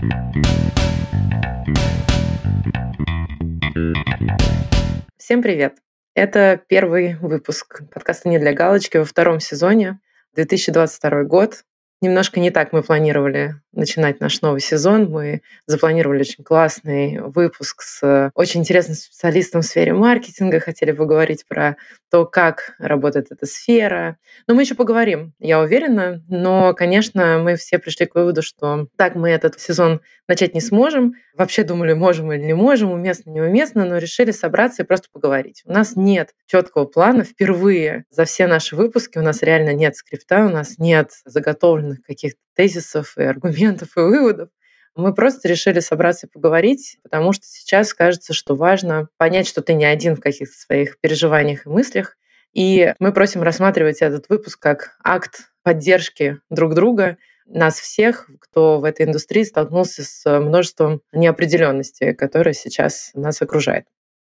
Всем привет! Это первый выпуск подкаста «Не для галочки» во втором сезоне. 2022 год. Немножко не так мы планировали начинать наш новый сезон. Мы запланировали очень классный выпуск с очень интересным специалистом в сфере маркетинга. Хотели поговорить про то, как работает эта сфера. Но мы еще поговорим, я уверена. Но, конечно, мы все пришли к выводу, что так мы этот сезон начать не сможем. Вообще думали, можем или не можем, уместно, неуместно, но решили собраться и просто поговорить. У нас нет четкого плана. Впервые за все наши выпуски у нас реально нет скрипта, у нас нет заготовленных каких-то тезисов и аргументов и выводов. Мы просто решили собраться и поговорить, потому что сейчас кажется, что важно понять, что ты не один в каких-то своих переживаниях и мыслях. И мы просим рассматривать этот выпуск как акт поддержки друг друга, нас всех, кто в этой индустрии столкнулся с множеством неопределенности, которая сейчас нас окружает.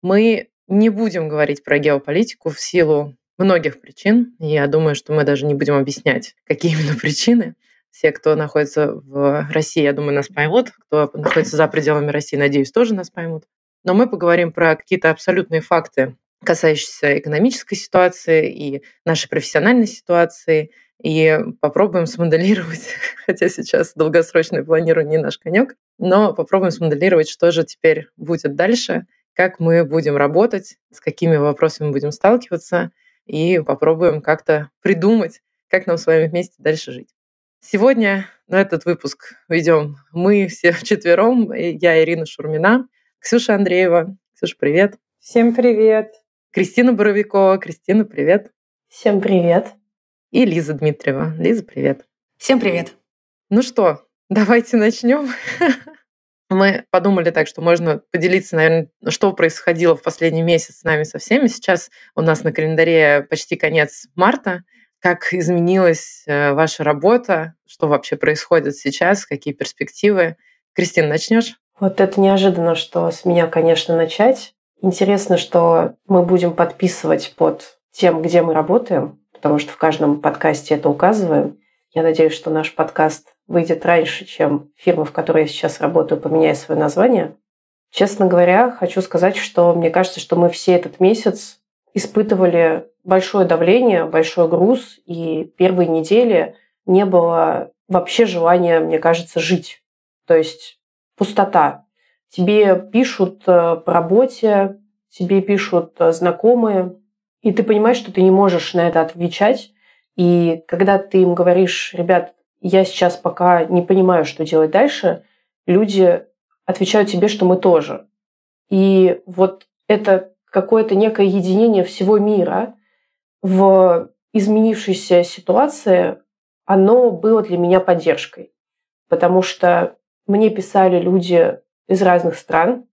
Мы не будем говорить про геополитику в силу многих причин. Я думаю, что мы даже не будем объяснять, какие именно причины. Все, кто находится в России, я думаю, нас поймут. Кто находится за пределами России, надеюсь, тоже нас поймут. Но мы поговорим про какие-то абсолютные факты, касающиеся экономической ситуации и нашей профессиональной ситуации, и попробуем смоделировать, хотя сейчас долгосрочное планирование не наш конек, но попробуем смоделировать, что же теперь будет дальше, как мы будем работать, с какими вопросами будем сталкиваться, и попробуем как-то придумать, как нам с вами вместе дальше жить. Сегодня на этот выпуск ведем мы все вчетвером. Я Ирина Шурмина, Ксюша Андреева. Ксюша, привет. Всем привет. Кристина Боровикова. Кристина, привет. Всем привет. И Лиза Дмитриева. Лиза, привет. Всем привет. Ну что, давайте начнем. Мы подумали так, что можно поделиться, наверное, что происходило в последний месяц с нами со всеми. Сейчас у нас на календаре почти конец марта. Как изменилась э, ваша работа? Что вообще происходит сейчас? Какие перспективы? Кристина, начнешь? Вот это неожиданно, что с меня, конечно, начать. Интересно, что мы будем подписывать под тем, где мы работаем, потому что в каждом подкасте это указываем. Я надеюсь, что наш подкаст выйдет раньше, чем фирма, в которой я сейчас работаю, поменяет свое название. Честно говоря, хочу сказать, что мне кажется, что мы все этот месяц испытывали большое давление, большой груз, и первые недели не было вообще желания, мне кажется, жить. То есть пустота. Тебе пишут э, по работе, тебе пишут э, знакомые, и ты понимаешь, что ты не можешь на это отвечать. И когда ты им говоришь, ребят, я сейчас пока не понимаю, что делать дальше, люди отвечают тебе, что мы тоже. И вот это какое-то некое единение всего мира в изменившейся ситуации, оно было для меня поддержкой. Потому что мне писали люди из разных стран.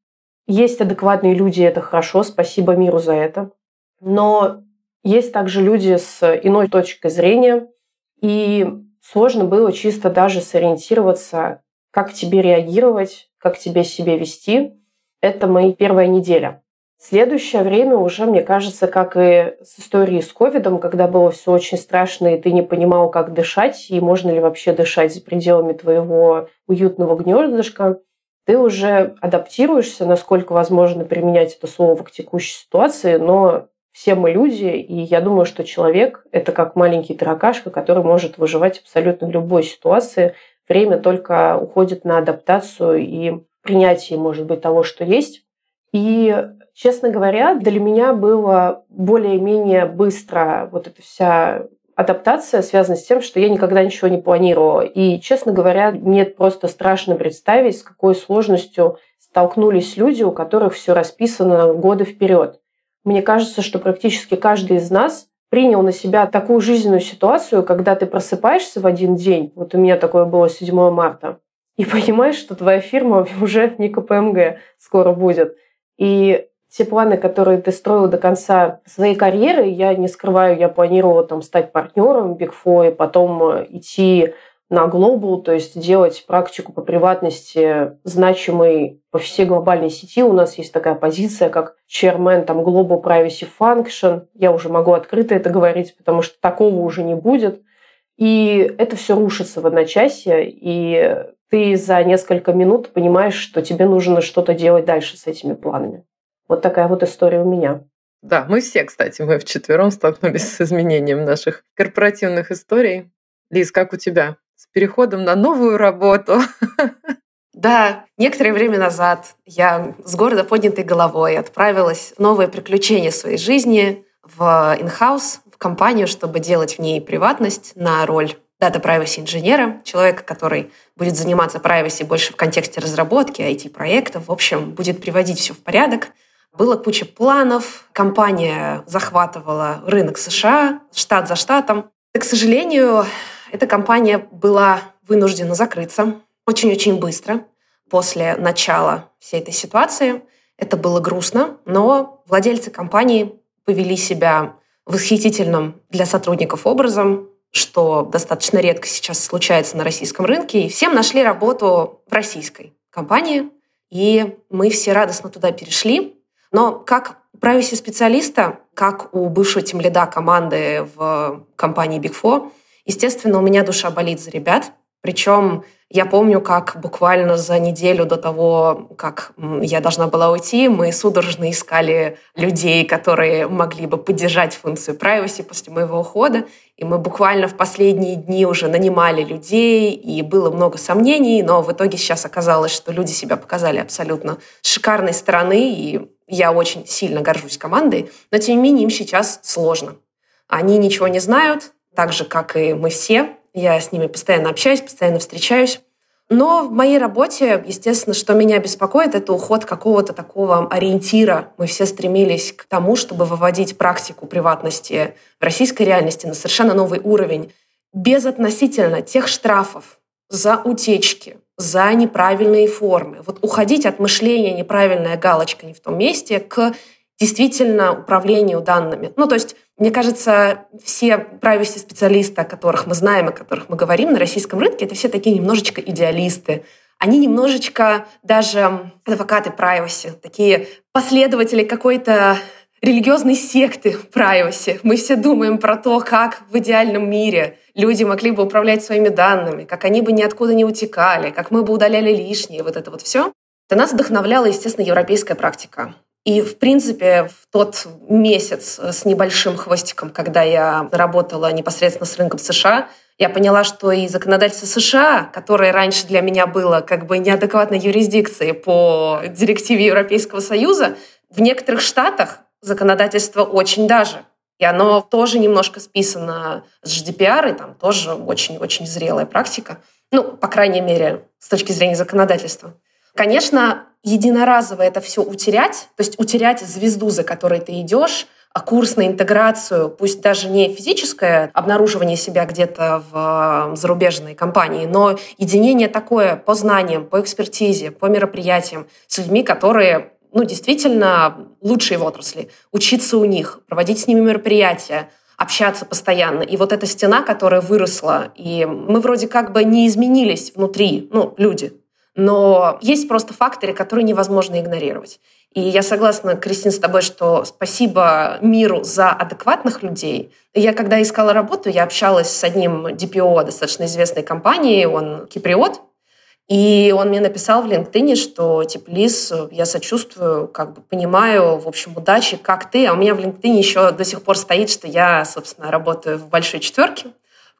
Есть адекватные люди, это хорошо, спасибо миру за это. Но есть также люди с иной точкой зрения, и сложно было чисто даже сориентироваться, как тебе реагировать, как тебе себя вести. Это моя первая неделя. Следующее время уже, мне кажется, как и с историей с ковидом, когда было все очень страшно, и ты не понимал, как дышать, и можно ли вообще дышать за пределами твоего уютного гнездышка, ты уже адаптируешься, насколько возможно применять это слово к текущей ситуации, но все мы люди, и я думаю, что человек – это как маленький таракашка, который может выживать абсолютно в любой ситуации. Время только уходит на адаптацию и принятие, может быть, того, что есть. И Честно говоря, для меня было более-менее быстро вот эта вся адаптация связана с тем, что я никогда ничего не планировала. И, честно говоря, мне просто страшно представить, с какой сложностью столкнулись люди, у которых все расписано годы вперед. Мне кажется, что практически каждый из нас принял на себя такую жизненную ситуацию, когда ты просыпаешься в один день, вот у меня такое было 7 марта, и понимаешь, что твоя фирма уже не КПМГ скоро будет. И те планы, которые ты строил до конца своей карьеры, я не скрываю, я планировала там стать партнером Big Four, потом э, идти на Global, то есть делать практику по приватности значимой по всей глобальной сети. У нас есть такая позиция, как chairman там, Global Privacy Function. Я уже могу открыто это говорить, потому что такого уже не будет. И это все рушится в одночасье, и ты за несколько минут понимаешь, что тебе нужно что-то делать дальше с этими планами. Вот такая вот история у меня. Да, мы все, кстати, мы вчетвером столкнулись с изменением наших корпоративных историй. Лиз, как у тебя? С переходом на новую работу. Да, некоторое время назад я с города поднятой головой отправилась в новые приключения своей жизни в инхаус, в компанию, чтобы делать в ней приватность на роль дата privacy инженера, человека, который будет заниматься privacy больше в контексте разработки IT-проектов, в общем, будет приводить все в порядок. Было куча планов, компания захватывала рынок США, штат за штатом. И, к сожалению, эта компания была вынуждена закрыться очень-очень быстро после начала всей этой ситуации. Это было грустно, но владельцы компании повели себя восхитительным для сотрудников образом, что достаточно редко сейчас случается на российском рынке, и всем нашли работу в российской компании, и мы все радостно туда перешли. Но как privacy специалиста, как у бывшего тимлида команды в компании Big Four, естественно, у меня душа болит за ребят. Причем я помню, как буквально за неделю до того, как я должна была уйти, мы судорожно искали людей, которые могли бы поддержать функцию privacy после моего ухода. И мы буквально в последние дни уже нанимали людей, и было много сомнений, но в итоге сейчас оказалось, что люди себя показали абсолютно шикарной стороны, и я очень сильно горжусь командой, но тем не менее им сейчас сложно. Они ничего не знают, так же, как и мы все, я с ними постоянно общаюсь, постоянно встречаюсь. Но в моей работе, естественно, что меня беспокоит, это уход какого-то такого ориентира. Мы все стремились к тому, чтобы выводить практику приватности в российской реальности на совершенно новый уровень, без относительно тех штрафов за утечки, за неправильные формы. Вот уходить от мышления неправильная галочка не в том месте к действительно управлению данными. Ну, то есть, мне кажется, все privacy специалисты, о которых мы знаем, о которых мы говорим на российском рынке, это все такие немножечко идеалисты. Они немножечко даже адвокаты privacy, такие последователи какой-то религиозной секты privacy. Мы все думаем про то, как в идеальном мире люди могли бы управлять своими данными, как они бы ниоткуда не утекали, как мы бы удаляли лишнее, вот это вот все. Это нас вдохновляла, естественно, европейская практика. И, в принципе, в тот месяц с небольшим хвостиком, когда я работала непосредственно с рынком США, я поняла, что и законодательство США, которое раньше для меня было как бы неадекватной юрисдикцией по директиве Европейского Союза, в некоторых штатах законодательство очень даже. И оно тоже немножко списано с GDPR, и там тоже очень-очень зрелая практика. Ну, по крайней мере, с точки зрения законодательства. Конечно, единоразово это все утерять, то есть утерять звезду, за которой ты идешь, а курс на интеграцию, пусть даже не физическое обнаруживание себя где-то в зарубежной компании, но единение такое по знаниям, по экспертизе, по мероприятиям с людьми, которые ну, действительно лучшие в отрасли, учиться у них, проводить с ними мероприятия, общаться постоянно. И вот эта стена, которая выросла, и мы вроде как бы не изменились внутри, ну, люди, но есть просто факторы, которые невозможно игнорировать. И я согласна, Кристин, с тобой, что спасибо миру за адекватных людей. Я, когда искала работу, я общалась с одним DPO достаточно известной компании, он киприот, и он мне написал в LinkedIn, что, типа, Лиз, я сочувствую, как бы понимаю, в общем, удачи, как ты. А у меня в LinkedIn еще до сих пор стоит, что я, собственно, работаю в большой четверке.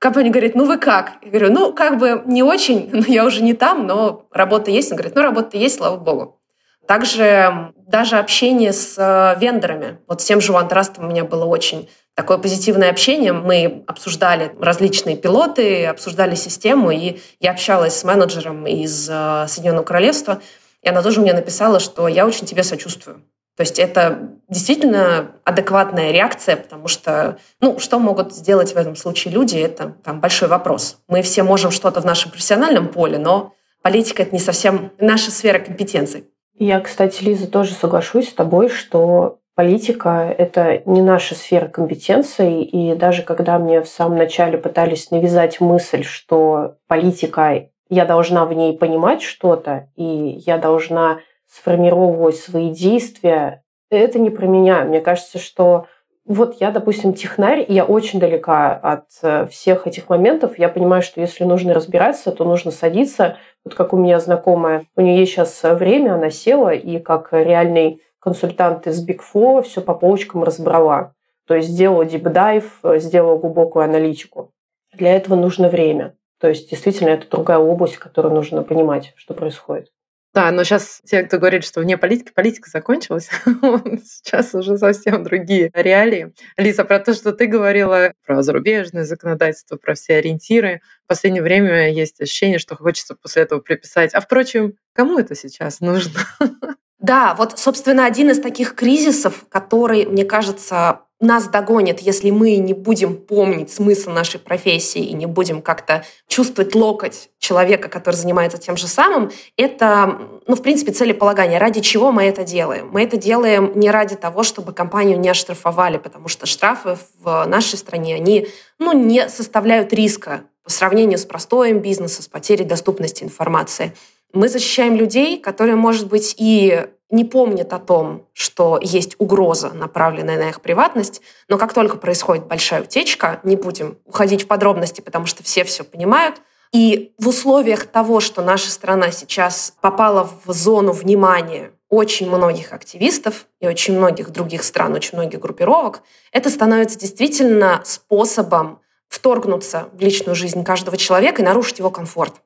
Компания говорит, ну вы как? Я говорю, ну как бы не очень, но я уже не там, но работа есть. Он говорит, ну работа есть, слава богу. Также даже общение с э, вендорами. Вот с тем же OneTrust у меня было очень такое позитивное общение. Мы обсуждали различные пилоты, обсуждали систему, и я общалась с менеджером из э, Соединенного Королевства, и она тоже мне написала, что я очень тебе сочувствую. То есть это действительно адекватная реакция, потому что, ну, что могут сделать в этом случае люди, это там большой вопрос. Мы все можем что-то в нашем профессиональном поле, но политика — это не совсем наша сфера компетенций. Я, кстати, Лиза, тоже соглашусь с тобой, что политика — это не наша сфера компетенций, и даже когда мне в самом начале пытались навязать мысль, что политика, я должна в ней понимать что-то, и я должна сформировать свои действия, это не про меня. Мне кажется, что Вот я, допустим, технарь, и я очень далека от э, всех этих моментов. Я понимаю, что если нужно разбираться, то нужно садиться. Вот как у меня знакомая, у нее есть сейчас время, она села и как реальный консультант из Big Four все по полочкам разобрала. То есть сделала дипдайв, сделала глубокую аналитику. Для этого нужно время. То есть действительно это другая область, которую нужно понимать, что происходит. Да, но сейчас те, кто говорит, что вне политики, политика закончилась, сейчас уже совсем другие реалии. Лиза, про то, что ты говорила, про зарубежное законодательство, про все ориентиры. В последнее время есть ощущение, что хочется после этого приписать. А впрочем, кому это сейчас нужно? Да, вот, собственно, один из таких кризисов, который, мне кажется, нас догонит, если мы не будем помнить смысл нашей профессии и не будем как-то чувствовать локоть человека, который занимается тем же самым, это, ну, в принципе, целеполагание. Ради чего мы это делаем? Мы это делаем не ради того, чтобы компанию не оштрафовали, потому что штрафы в нашей стране, они, ну, не составляют риска по сравнению с простоем бизнеса, с потерей доступности информации. Мы защищаем людей, которые, может быть, и не помнят о том, что есть угроза, направленная на их приватность, но как только происходит большая утечка, не будем уходить в подробности, потому что все все понимают, и в условиях того, что наша страна сейчас попала в зону внимания очень многих активистов и очень многих других стран, очень многих группировок, это становится действительно способом вторгнуться в личную жизнь каждого человека и нарушить его комфорт.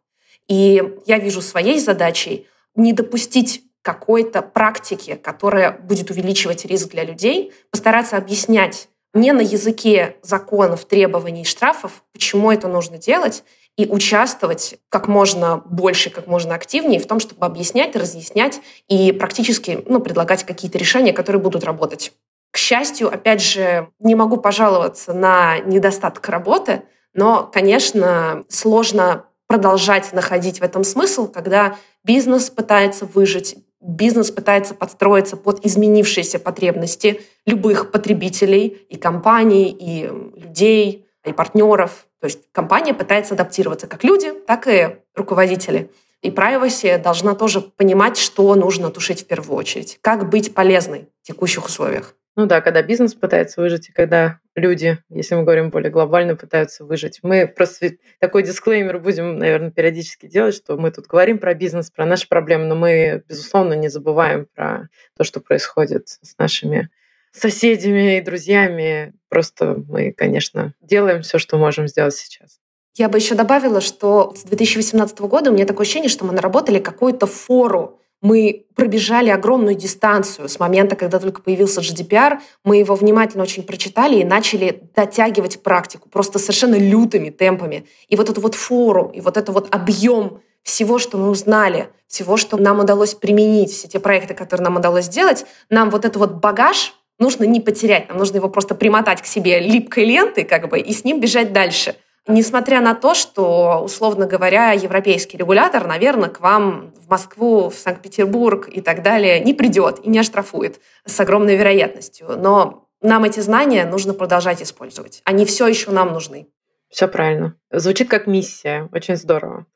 И я вижу своей задачей не допустить какой-то практики, которая будет увеличивать риск для людей, постараться объяснять не на языке законов, требований, штрафов, почему это нужно делать, и участвовать как можно больше, как можно активнее в том, чтобы объяснять, разъяснять и практически ну, предлагать какие-то решения, которые будут работать. К счастью, опять же, не могу пожаловаться на недостаток работы, но, конечно, сложно продолжать находить в этом смысл, когда бизнес пытается выжить, бизнес пытается подстроиться под изменившиеся потребности любых потребителей и компаний, и людей, и партнеров. То есть компания пытается адаптироваться как люди, так и руководители. И privacy должна тоже понимать, что нужно тушить в первую очередь, как быть полезной в текущих условиях. Ну да, когда бизнес пытается выжить, и когда люди, если мы говорим более глобально, пытаются выжить. Мы просто такой дисклеймер будем, наверное, периодически делать, что мы тут говорим про бизнес, про наши проблемы, но мы, безусловно, не забываем про то, что происходит с нашими соседями и друзьями. Просто мы, конечно, делаем все, что можем сделать сейчас. Я бы еще добавила, что с 2018 года у меня такое ощущение, что мы наработали какую-то фору мы пробежали огромную дистанцию с момента, когда только появился GDPR. Мы его внимательно очень прочитали и начали дотягивать практику просто совершенно лютыми темпами. И вот эту вот фору, и вот это вот объем всего, что мы узнали, всего, что нам удалось применить, все те проекты, которые нам удалось сделать, нам вот этот вот багаж нужно не потерять, нам нужно его просто примотать к себе липкой лентой, как бы, и с ним бежать дальше. Несмотря на то, что, условно говоря, европейский регулятор, наверное, к вам в Москву, в Санкт-Петербург и так далее не придет и не оштрафует с огромной вероятностью. Но нам эти знания нужно продолжать использовать. Они все еще нам нужны. Все правильно. Звучит как миссия. Очень здорово.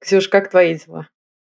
Ксюш, как твои дела?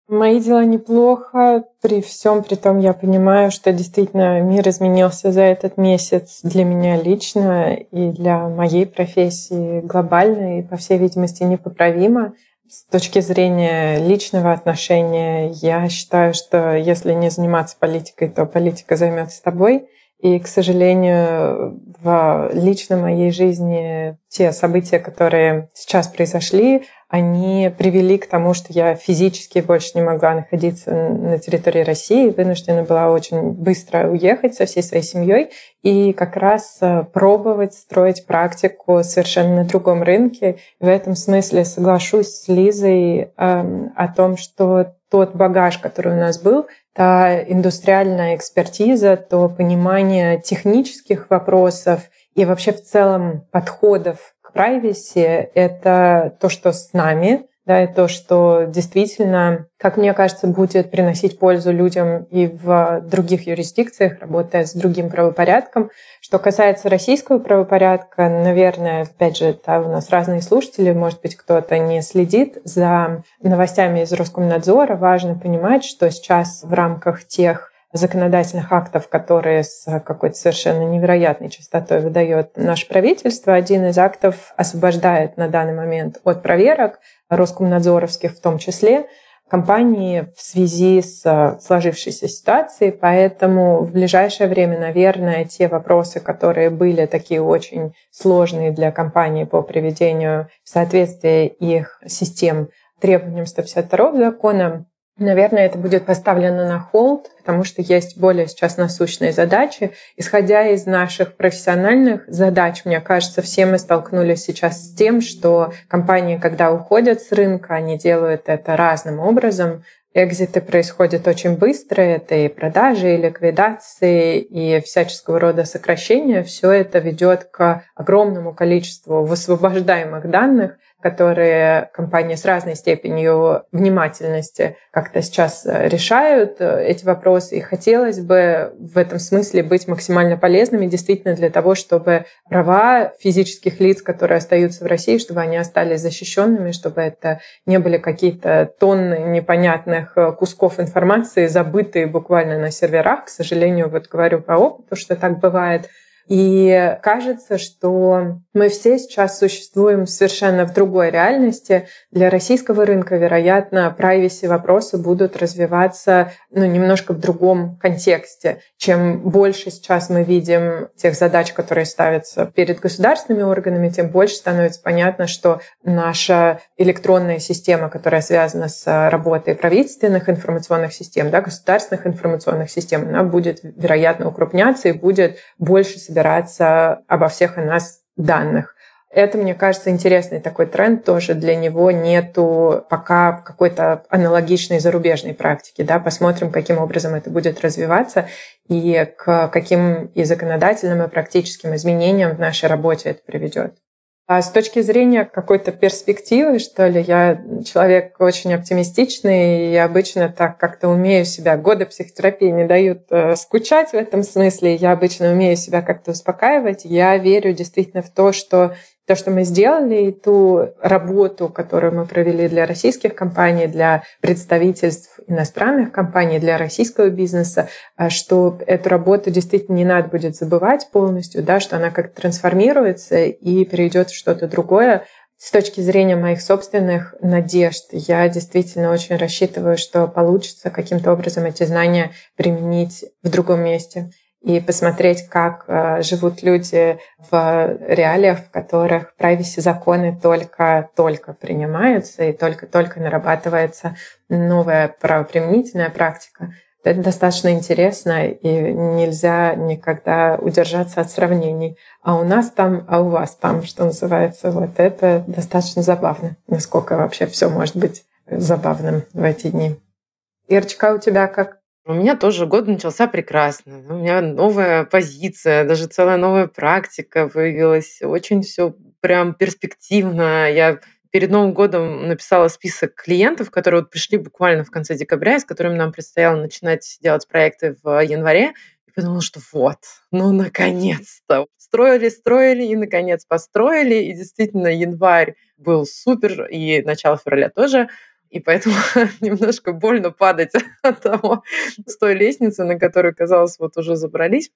Мои дела неплохо. При всем при том я понимаю, что действительно мир изменился за этот месяц для меня лично и для моей профессии глобально и, по всей видимости, непоправимо. С точки зрения личного отношения, я считаю, что если не заниматься политикой, то политика займется тобой. И, к сожалению, в личной моей жизни те события, которые сейчас произошли, они привели к тому, что я физически больше не могла находиться на территории России, вынуждена была очень быстро уехать со всей своей семьей и как раз э, пробовать строить практику совершенно на другом рынке. В этом смысле соглашусь с Лизой э, о том, что тот багаж, который у нас был, та индустриальная экспертиза, то понимание технических вопросов и вообще в целом подходов privacy — это то, что с нами, да, и то, что действительно, как мне кажется, будет приносить пользу людям и в других юрисдикциях, работая с другим правопорядком. Что касается российского правопорядка, наверное, опять же, да, у нас разные слушатели, может быть, кто-то не следит за новостями из Роскомнадзора. Важно понимать, что сейчас в рамках тех законодательных актов, которые с какой-то совершенно невероятной частотой выдает наше правительство. Один из актов освобождает на данный момент от проверок, Роскомнадзоровских в том числе, компании в связи с сложившейся ситуацией, поэтому в ближайшее время, наверное, те вопросы, которые были такие очень сложные для компании по приведению в соответствие их систем требованиям 152 закона, Наверное, это будет поставлено на холд, потому что есть более сейчас насущные задачи. Исходя из наших профессиональных задач, мне кажется, все мы столкнулись сейчас с тем, что компании, когда уходят с рынка, они делают это разным образом. Экзиты происходят очень быстро, это и продажи, и ликвидации, и всяческого рода сокращения. Все это ведет к огромному количеству высвобождаемых данных, которые компании с разной степенью внимательности как-то сейчас э, решают э, эти вопросы. И хотелось бы в этом смысле быть максимально полезными действительно для того, чтобы права физических лиц, которые остаются в России, чтобы они остались защищенными, чтобы это не были какие-то тонны непонятных э, кусков информации, забытые буквально на серверах. К сожалению, вот говорю по опыту, что так бывает. И кажется, что мы все сейчас существуем совершенно в другой реальности. Для российского рынка, вероятно, privacy вопросы будут развиваться ну, немножко в другом контексте. Чем больше сейчас мы видим тех задач, которые ставятся перед государственными органами, тем больше становится понятно, что наша электронная система, которая связана с работой правительственных информационных систем, да, государственных информационных систем, она будет, вероятно, укрупняться и будет больше собираться обо всех о нас данных. Это, мне кажется, интересный такой тренд тоже. Для него нету пока какой-то аналогичной зарубежной практики. Да? Посмотрим, каким образом это будет развиваться и к каким и законодательным, и практическим изменениям в нашей работе это приведет. А с точки зрения какой-то перспективы, что ли, я человек очень оптимистичный и обычно так как-то умею себя, годы психотерапии не дают э, скучать в этом смысле, я обычно умею себя как-то успокаивать. Я верю действительно в то, что то, что мы сделали, и ту работу, которую мы провели для российских компаний, для представительств иностранных компаний, для российского бизнеса, а, что эту работу действительно не надо будет забывать полностью, да, что она как-то трансформируется и перейдет в что-то другое. С точки зрения моих собственных надежд, я действительно очень рассчитываю, что получится каким-то образом эти знания применить в другом месте и посмотреть, как э, живут люди в реалиях, в которых privacy законы только-только принимаются и только-только нарабатывается новая правоприменительная практика. Это достаточно интересно, и нельзя никогда удержаться от сравнений. А у нас там, а у вас там, что называется. Вот это достаточно забавно, насколько вообще все может быть забавным в эти дни. Ирочка, у тебя как? У меня тоже год начался прекрасно. У меня новая позиция, даже целая новая практика появилась. Очень все прям перспективно. Я перед Новым годом написала список клиентов, которые вот пришли буквально в конце декабря, с которыми нам предстояло начинать делать проекты в январе. И подумала, что вот, ну наконец-то. Строили, строили и наконец построили. И действительно январь был супер, и начало февраля тоже. И поэтому немножко больно падать от того, с той лестницы, на которую, казалось, вот уже забрались.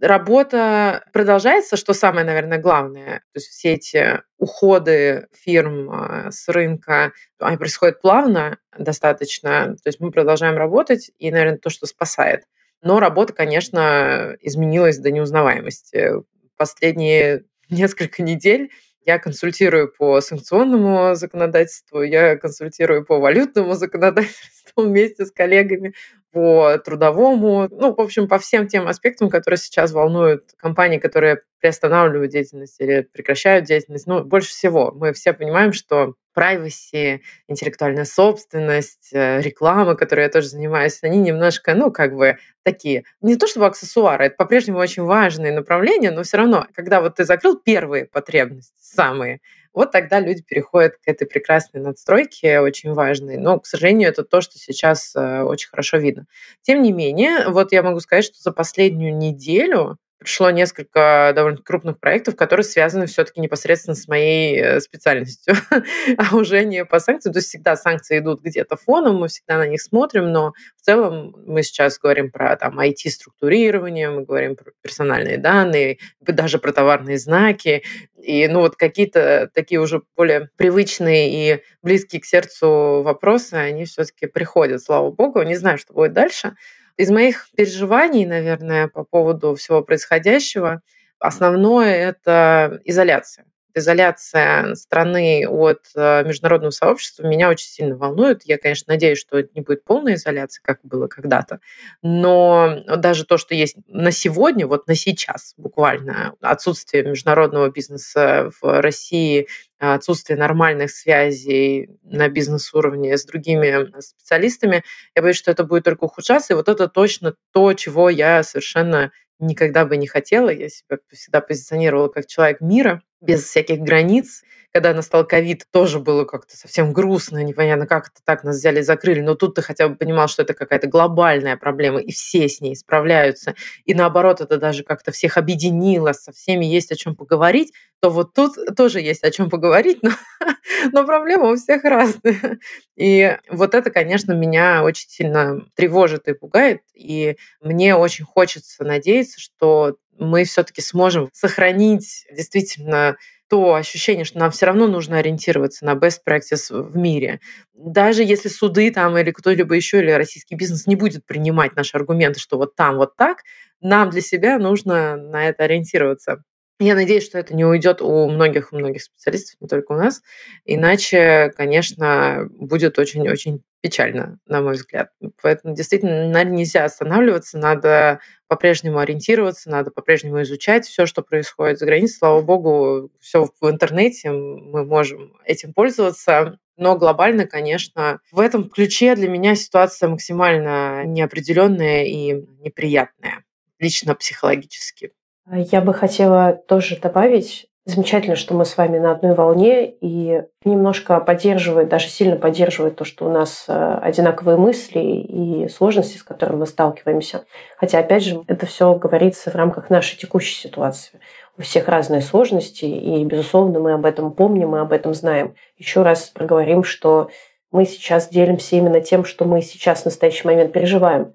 Работа продолжается, что самое, наверное, главное. То есть все эти уходы фирм а, с рынка, они происходят плавно достаточно. То есть мы продолжаем работать, и, наверное, то, что спасает. Но работа, конечно, изменилась до неузнаваемости. Последние несколько недель я консультирую по санкционному законодательству, я консультирую по валютному законодательству вместе с коллегами по трудовому, ну, в общем, по всем тем аспектам, которые сейчас волнуют компании, которые приостанавливают деятельность или прекращают деятельность. Ну, больше всего мы все понимаем, что privacy, интеллектуальная собственность, э, реклама, которой я тоже занимаюсь, они немножко, ну, как бы такие, не то чтобы аксессуары, это по-прежнему очень важные направления, но все равно, когда вот ты закрыл первые потребности, самые, вот тогда люди переходят к этой прекрасной надстройке, очень важной. Но, к сожалению, это то, что сейчас э, очень хорошо видно. Тем не менее, вот я могу сказать, что за последнюю неделю пришло несколько довольно крупных проектов, которые связаны все-таки непосредственно с моей э, специальностью, а уже не по санкциям. То есть всегда санкции идут где-то фоном, мы всегда на них смотрим, но в целом мы сейчас говорим про там, IT-структурирование, мы говорим про персональные данные, даже про товарные знаки. И ну вот какие-то такие уже более привычные и близкие к сердцу вопросы, они все-таки приходят, слава богу. Не знаю, что будет дальше. Из моих переживаний, наверное, по поводу всего происходящего, основное — это изоляция изоляция страны от э, международного сообщества меня очень сильно волнует. Я, конечно, надеюсь, что это не будет полная изоляция, как было когда-то. Но даже то, что есть на сегодня, вот на сейчас буквально, отсутствие международного бизнеса в России, отсутствие нормальных связей на бизнес-уровне с другими специалистами, я боюсь, что это будет только ухудшаться. И вот это точно то, чего я совершенно никогда бы не хотела. Я себя всегда позиционировала как человек мира, без всяких границ. Когда настал ковид, тоже было как-то совсем грустно, непонятно, как это так нас взяли и закрыли. Но тут ты хотя бы понимал, что это какая-то глобальная проблема, и все с ней справляются. И наоборот, это даже как-то всех объединило, со всеми есть о чем поговорить. То вот тут тоже есть о чем поговорить, но, но проблемы у всех разные. И вот это, конечно, меня очень сильно тревожит и пугает. И мне очень хочется надеяться, что мы все-таки сможем сохранить действительно то ощущение, что нам все равно нужно ориентироваться на best practice в мире. Даже если суды там или кто-либо еще, или российский бизнес не будет принимать наши аргументы, что вот там вот так, нам для себя нужно на это ориентироваться. Я надеюсь, что это не уйдет у многих-многих специалистов, не только у нас. Иначе, конечно, будет очень-очень печально, на мой взгляд. Поэтому действительно нельзя останавливаться, надо по-прежнему ориентироваться, надо по-прежнему изучать все, что происходит за границей. Слава богу, все в интернете, мы можем этим пользоваться. Но глобально, конечно, в этом ключе для меня ситуация максимально неопределенная и неприятная, лично психологически. Я бы хотела тоже добавить, замечательно, что мы с вами на одной волне и немножко поддерживает, даже сильно поддерживает то, что у нас э, одинаковые мысли и сложности, с которыми мы сталкиваемся. Хотя, опять же, это все говорится в рамках нашей текущей ситуации. У всех разные сложности, и, безусловно, мы об этом помним, мы об этом знаем. Еще раз проговорим, что мы сейчас делимся именно тем, что мы сейчас в настоящий момент переживаем.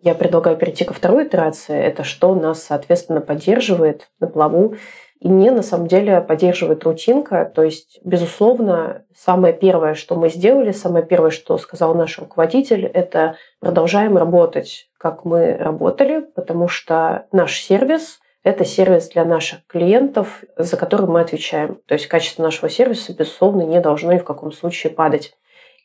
Я предлагаю перейти ко второй итерации. Это что нас, соответственно, поддерживает на плаву. И мне, на самом деле, поддерживает рутинка. То есть, безусловно, самое первое, что мы сделали, самое первое, что сказал наш руководитель, это продолжаем работать, как мы работали, потому что наш сервис – это сервис для наших клиентов, за который мы отвечаем. То есть качество нашего сервиса, безусловно, не должно ни в каком случае падать.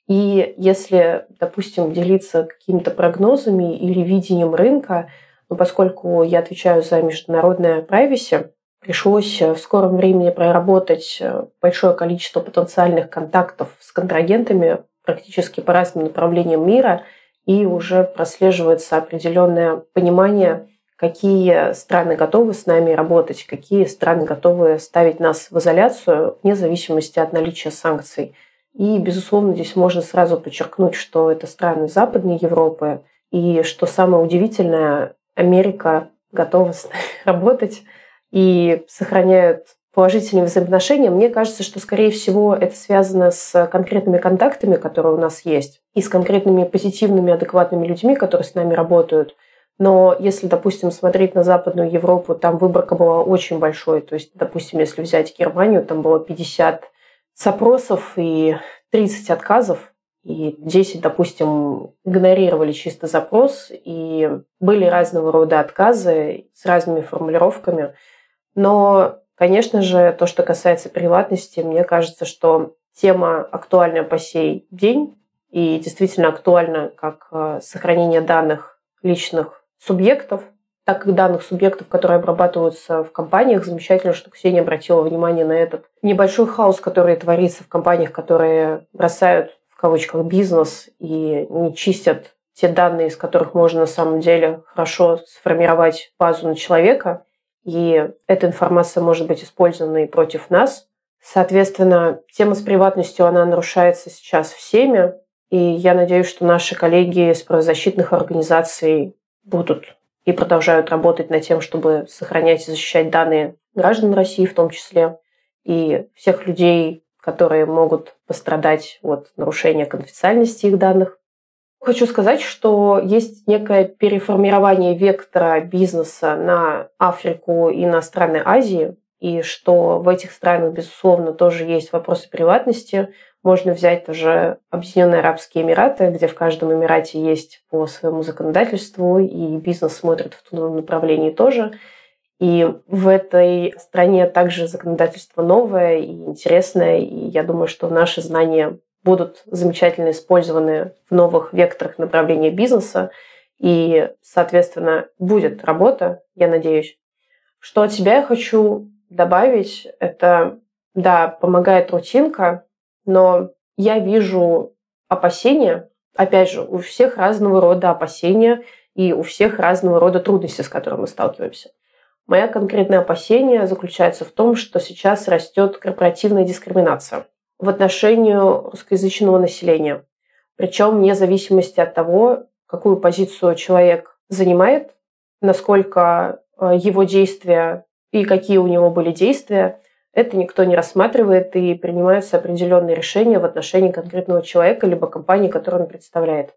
И если, допустим, делиться какими-то прогнозами или видением рынка, ну, поскольку я отвечаю за международное privacy, пришлось в скором времени проработать э, большое количество потенциальных контактов с контрагентами практически по разным направлениям мира, и уже прослеживается определенное понимание, какие страны готовы с нами работать, какие страны готовы ставить нас в изоляцию, вне зависимости от наличия санкций – и, безусловно, здесь можно сразу подчеркнуть, что это страны Западной Европы, и что самое удивительное, Америка готова с нами работать и сохраняют положительные взаимоотношения. Мне кажется, что, скорее всего, это связано с конкретными контактами, которые у нас есть, и с конкретными позитивными, адекватными людьми, которые с нами работают. Но если, допустим, смотреть на Западную Европу, там выборка была очень большой. То есть, допустим, если взять Германию, там было 50 запросов и 30 отказов, и 10, допустим, игнорировали чисто запрос, и были разного рода отказы с разными формулировками. Но, конечно же, то, что касается приватности, мне кажется, что тема актуальна по сей день и действительно актуальна как э, сохранение данных личных субъектов, так как данных субъектов, которые обрабатываются в компаниях. Замечательно, что Ксения обратила внимание на этот небольшой хаос, который творится в компаниях, которые бросают в кавычках бизнес и не чистят те данные, из которых можно на самом деле хорошо сформировать базу на человека. И эта информация может быть использована и против нас. Соответственно, тема с приватностью, она нарушается сейчас всеми. И я надеюсь, что наши коллеги из правозащитных организаций будут и продолжают работать над тем, чтобы сохранять и защищать данные граждан России в том числе, и всех людей, которые могут пострадать от нарушения конфиденциальности их данных. Хочу сказать, что есть некое переформирование вектора бизнеса на Африку и на страны Азии, и что в этих странах, безусловно, тоже есть вопросы приватности. Можно взять тоже Объединенные Арабские Эмираты, где в каждом Эмирате есть по своему законодательству, и бизнес смотрит в том направлении тоже. И в этой стране также законодательство новое и интересное, и я думаю, что наши знания будут замечательно использованы в новых векторах направления бизнеса, и, соответственно, будет работа, я надеюсь. Что от себя я хочу добавить, это, да, помогает рутинка, но я вижу опасения, опять же, у всех разного рода опасения и у всех разного рода трудности, с которыми мы сталкиваемся. Мое конкретное опасение заключается в том, что сейчас растет корпоративная дискриминация в отношении русскоязычного населения. Причем вне зависимости от того, какую позицию человек занимает, насколько э, его действия и какие у него были действия, это никто не рассматривает и принимаются определенные решения в отношении конкретного человека либо компании, которую он представляет.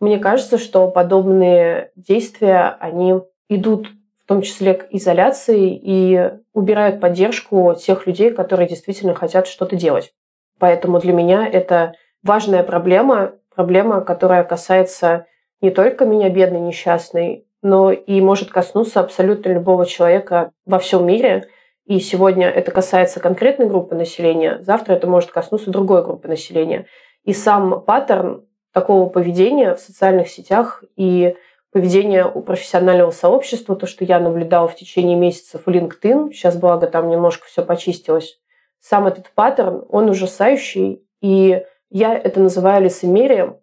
Мне кажется, что подобные действия, они идут в том числе к изоляции и убирают поддержку тех людей, которые действительно хотят что-то делать. Поэтому для меня это важная проблема, проблема, которая касается не только меня, бедной, несчастной, но и может коснуться абсолютно любого человека во всем мире. И сегодня это касается конкретной группы населения, завтра это может коснуться другой группы населения. И сам паттерн такого поведения в социальных сетях и поведение у профессионального сообщества, то, что я наблюдала в течение месяцев в LinkedIn, сейчас, благо, там немножко все почистилось, сам этот паттерн, он ужасающий, и я это называю лицемерием.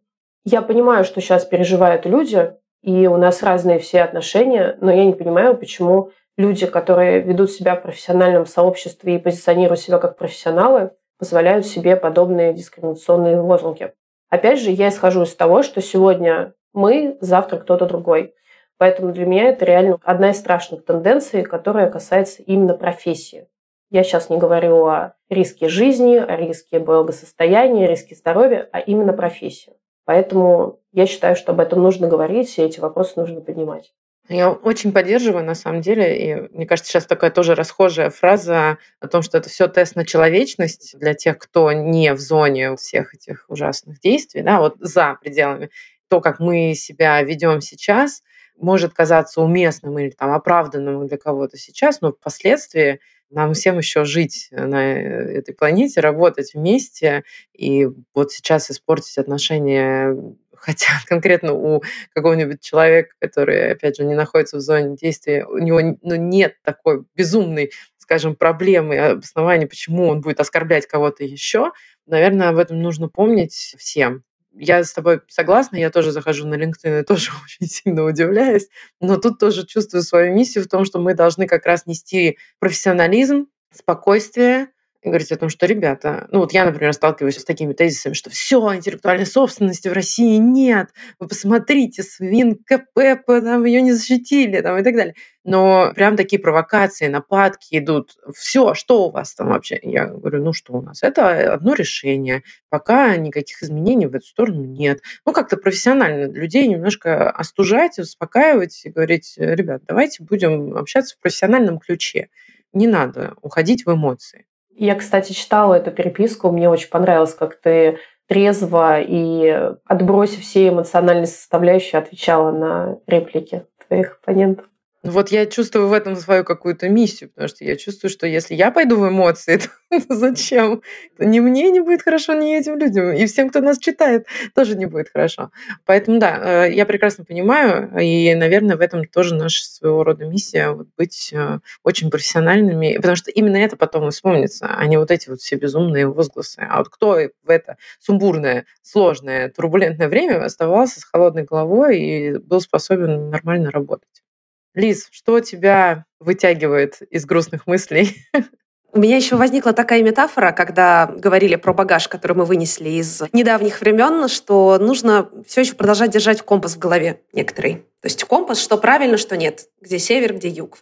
Я понимаю, что сейчас переживают люди, и у нас разные все отношения, но я не понимаю, почему люди, которые ведут себя в профессиональном сообществе и позиционируют себя как профессионалы, позволяют себе подобные дискриминационные лозунги. Опять же, я исхожу из того, что сегодня мы, завтра кто-то другой. Поэтому для меня это реально одна из страшных тенденций, которая касается именно профессии. Я сейчас не говорю о риске жизни, о риске благосостояния, риске здоровья, а именно профессии. Поэтому я считаю, что об этом нужно говорить, и эти вопросы нужно поднимать. Я очень поддерживаю, на самом деле. И мне кажется, сейчас такая тоже расхожая фраза о том, что это все тест на человечность для тех, кто не в зоне всех этих ужасных действий, да, вот за пределами. То, как мы себя ведем сейчас, может казаться уместным или там оправданным для кого-то сейчас, но впоследствии нам всем еще жить на э, этой планете, работать вместе, и вот сейчас испортить отношения хотя конкретно у какого-нибудь человека, который, опять же, не находится в зоне действия, у него ну, нет такой безумной, скажем, проблемы, обоснования, почему он будет оскорблять кого-то еще, наверное, об этом нужно помнить всем. Я с тобой согласна, я тоже захожу на LinkedIn и тоже очень сильно удивляюсь, но тут тоже чувствую свою миссию в том, что мы должны как раз нести профессионализм, спокойствие, и говорить о том, что, ребята, ну вот я, например, сталкиваюсь с такими тезисами, что все, интеллектуальной собственности в России нет, вы посмотрите, свин КП, там ее не защитили, там и так далее. Но прям такие провокации, нападки идут. Все, что у вас там вообще? Я говорю, ну что у нас? Это одно решение. Пока никаких изменений в эту сторону нет. Ну, как-то профессионально людей немножко остужать, успокаивать и говорить, ребят, давайте будем общаться в профессиональном ключе. Не надо уходить в эмоции. Я, кстати, читала эту переписку, мне очень понравилось, как ты трезво и отбросив все эмоциональные составляющие отвечала на реплики твоих оппонентов. Ну вот я чувствую в этом свою какую-то миссию, потому что я чувствую, что если я пойду в эмоции, то зачем? Ни мне не будет хорошо, ни этим людям. И всем, кто нас читает, тоже не будет хорошо. Поэтому да, э, я прекрасно понимаю, и, наверное, в этом тоже наша своего рода миссия вот быть э, очень профессиональными, потому что именно это потом и вспомнится, а не вот эти вот все безумные возгласы. А вот кто в это сумбурное, сложное, турбулентное время оставался с холодной головой и был способен нормально работать. Лиз, что тебя вытягивает из грустных мыслей? У меня еще возникла такая метафора, когда говорили про багаж, который мы вынесли из недавних времен, что нужно все еще продолжать держать компас в голове некоторый. То есть компас, что правильно, что нет, где север, где юг.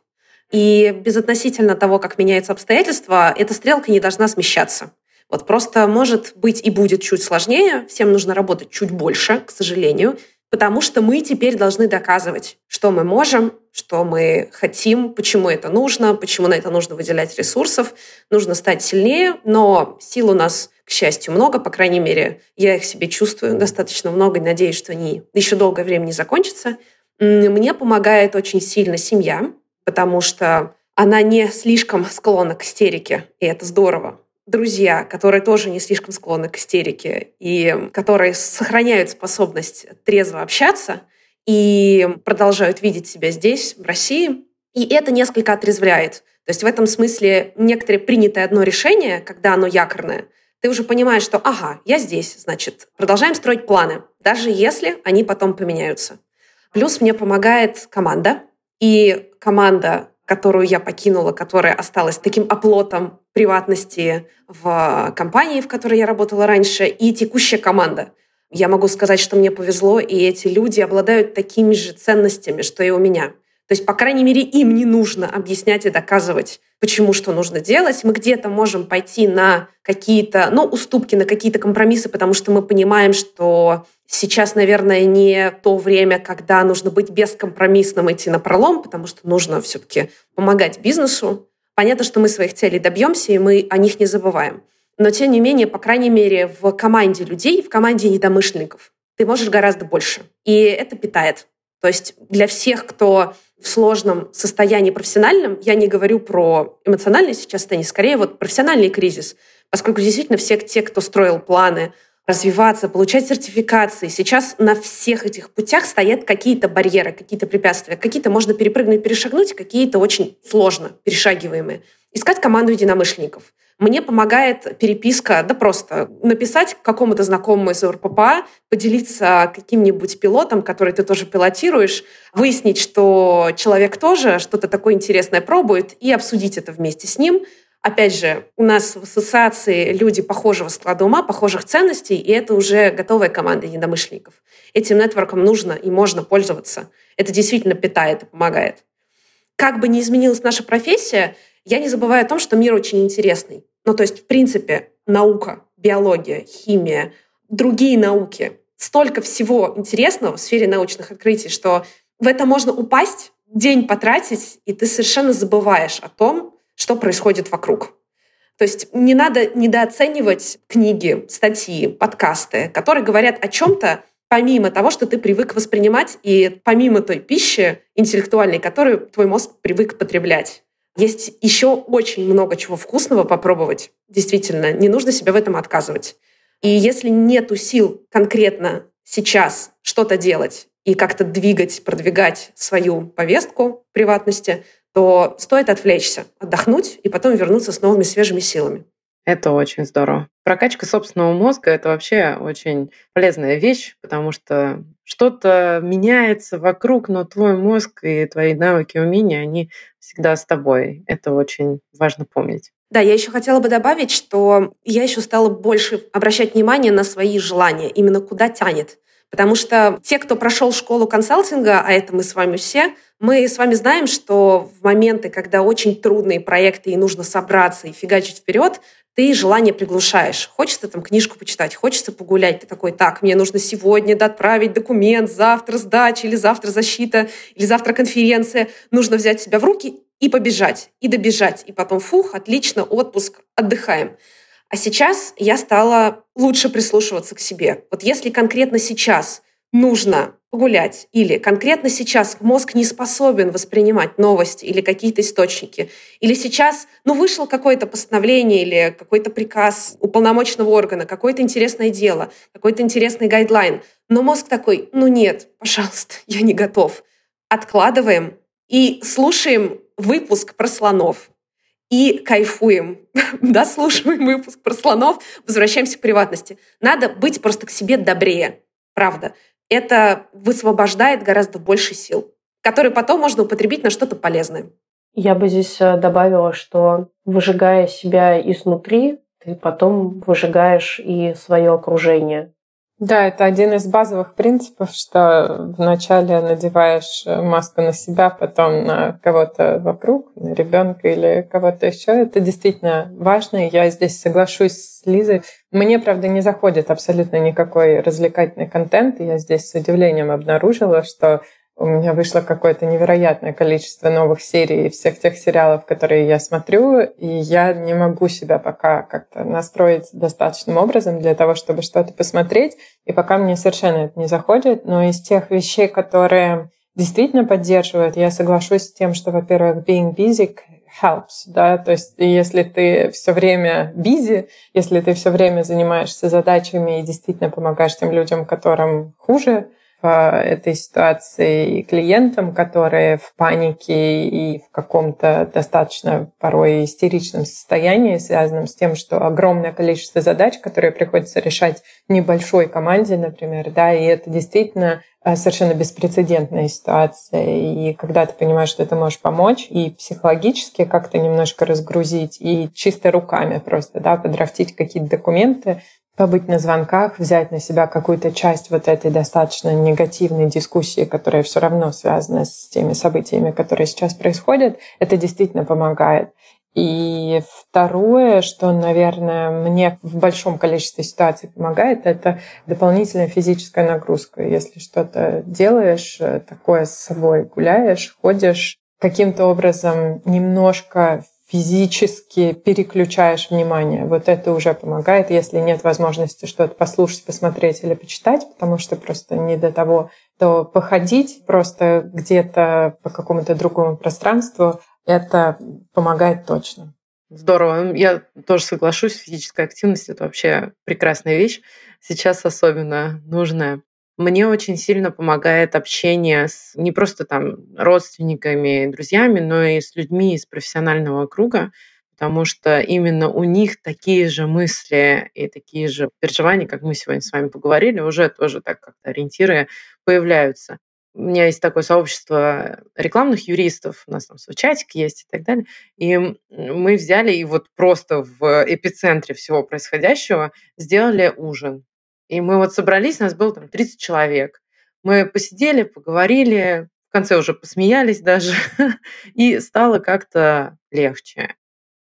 И безотносительно того, как меняются обстоятельства, эта стрелка не должна смещаться. Вот просто может быть и будет чуть сложнее, всем нужно работать чуть больше, к сожалению, потому что мы теперь должны доказывать, что мы можем, что мы хотим, почему это нужно, почему на это нужно выделять ресурсов, нужно стать сильнее, но сил у нас, к счастью, много, по крайней мере, я их себе чувствую достаточно много, надеюсь, что они еще долгое время не закончатся. Мне помогает очень сильно семья, потому что она не слишком склонна к истерике, и это здорово друзья, которые тоже не слишком склонны к истерике и которые сохраняют способность трезво общаться и продолжают видеть себя здесь, в России. И это несколько отрезвляет. То есть в этом смысле некоторое принятое одно решение, когда оно якорное, ты уже понимаешь, что ага, я здесь, значит, продолжаем строить планы, даже если они потом поменяются. Плюс мне помогает команда, и команда которую я покинула, которая осталась таким оплотом приватности в компании, в которой я работала раньше, и текущая команда. Я могу сказать, что мне повезло, и эти люди обладают такими же ценностями, что и у меня. То есть, по крайней мере, им не нужно объяснять и доказывать, почему что нужно делать. Мы где-то можем пойти на какие-то, ну, уступки, на какие-то компромиссы, потому что мы понимаем, что сейчас, наверное, не то время, когда нужно быть бескомпромиссным, идти на пролом, потому что нужно все-таки помогать бизнесу. Понятно, что мы своих целей добьемся, и мы о них не забываем. Но, тем не менее, по крайней мере, в команде людей, в команде недомышленников ты можешь гораздо больше. И это питает. То есть для всех, кто в сложном состоянии профессиональном, я не говорю про эмоциональный сейчас состояние, скорее вот профессиональный кризис, поскольку действительно все те, кто строил планы развиваться, получать сертификации. Сейчас на всех этих путях стоят какие-то барьеры, какие-то препятствия. Какие-то можно перепрыгнуть, перешагнуть, какие-то очень сложно перешагиваемые. Искать команду единомышленников. Мне помогает переписка, да просто написать какому-то знакомому из РППА, поделиться каким-нибудь пилотом, который ты тоже пилотируешь, выяснить, что человек тоже что-то такое интересное пробует, и обсудить это вместе с ним, Опять же, у нас в ассоциации люди похожего склада ума, похожих ценностей, и это уже готовая команда единомышленников. Этим нетворком нужно и можно пользоваться. Это действительно питает и помогает. Как бы ни изменилась наша профессия, я не забываю о том, что мир очень интересный. Ну, то есть, в принципе, наука, биология, химия, другие науки. Столько всего интересного в сфере научных открытий, что в это можно упасть, день потратить, и ты совершенно забываешь о том, что происходит вокруг. То есть не надо недооценивать книги, статьи, подкасты, которые говорят о чем-то, помимо того, что ты привык воспринимать, и помимо той пищи интеллектуальной, которую твой мозг привык потреблять. Есть еще очень много чего вкусного попробовать. Действительно, не нужно себя в этом отказывать. И если нету сил конкретно сейчас что-то делать и как-то двигать, продвигать свою повестку приватности, то стоит отвлечься, отдохнуть и потом вернуться с новыми свежими силами. Это очень здорово. Прокачка собственного мозга — это вообще очень полезная вещь, потому что что-то меняется вокруг, но твой мозг и твои навыки, умения, они всегда с тобой. Это очень важно помнить. Да, я еще хотела бы добавить, что я еще стала больше обращать внимание на свои желания, именно куда тянет. Потому что те, кто прошел школу консалтинга, а это мы с вами все, мы с вами знаем, что в моменты, когда очень трудные проекты и нужно собраться и фигачить вперед, ты желание приглушаешь. Хочется там книжку почитать, хочется погулять. Ты такой, так, мне нужно сегодня отправить документ, завтра сдача или завтра защита, или завтра конференция. Нужно взять себя в руки и побежать, и добежать. И потом, фух, отлично, отпуск, отдыхаем. А сейчас я стала лучше прислушиваться к себе. Вот если конкретно сейчас нужно погулять, или конкретно сейчас мозг не способен воспринимать новости или какие-то источники, или сейчас, ну, вышло какое-то постановление или какой-то приказ уполномоченного органа, какое-то интересное дело, какой-то интересный гайдлайн, но мозг такой, ну нет, пожалуйста, я не готов. Откладываем и слушаем выпуск про слонов и кайфуем, дослушиваем выпуск про слонов, возвращаемся к приватности. Надо быть просто к себе добрее, правда. Это высвобождает гораздо больше сил, которые потом можно употребить на что-то полезное. Я бы здесь э, добавила, что выжигая себя изнутри, ты потом выжигаешь и свое окружение. Да, это один из базовых принципов, что вначале надеваешь э, маску на себя, потом на кого-то вокруг, на ребенка или кого-то еще. Это действительно важно, и я здесь соглашусь с Лизой. Мне, правда, не заходит абсолютно никакой развлекательный контент, я здесь с удивлением обнаружила, что у меня вышло какое-то невероятное количество новых серий всех тех сериалов, которые я смотрю, и я не могу себя пока как-то настроить достаточным образом для того, чтобы что-то посмотреть, и пока мне совершенно это не заходит. Но из тех вещей, которые действительно поддерживают, я соглашусь с тем, что, во-первых, being busy helps, да, то есть если ты все время busy, если ты все время занимаешься задачами и действительно помогаешь тем людям, которым хуже, этой ситуации и клиентам, которые в панике и в каком-то достаточно порой истеричном состоянии, связанном с тем, что огромное количество задач, которые приходится решать небольшой команде, например, да, и это действительно э, совершенно беспрецедентная ситуация. И когда ты понимаешь, что ты можешь помочь и психологически как-то немножко разгрузить, и чисто руками просто, да, подрафтить какие-то документы, побыть на звонках, взять на себя какую-то часть вот этой достаточно негативной дискуссии, которая все равно связана с теми событиями, которые сейчас происходят, это действительно помогает. И второе, что, наверное, мне в большом количестве ситуаций помогает, это дополнительная физическая нагрузка. Если что-то делаешь, э, такое с собой гуляешь, ходишь, каким-то образом немножко физически переключаешь внимание. Вот это уже помогает, если нет возможности что-то послушать, посмотреть или почитать, потому что просто не до того, то походить просто где-то по какому-то другому пространству, это помогает точно. Здорово. Я тоже соглашусь, физическая активность – это вообще прекрасная вещь, сейчас особенно нужная. Мне очень сильно помогает общение с не просто там родственниками, друзьями, но и с людьми из профессионального круга, потому что именно у них такие же мысли и такие же переживания, как мы сегодня с вами поговорили, уже тоже так как-то ориентиры появляются. У меня есть такое сообщество рекламных юристов, у нас там свой чатик есть и так далее. И мы взяли и вот просто в эпицентре всего происходящего сделали ужин. И мы вот собрались, нас было там 30 человек. Мы посидели, поговорили, в конце уже посмеялись даже, и стало как-то легче.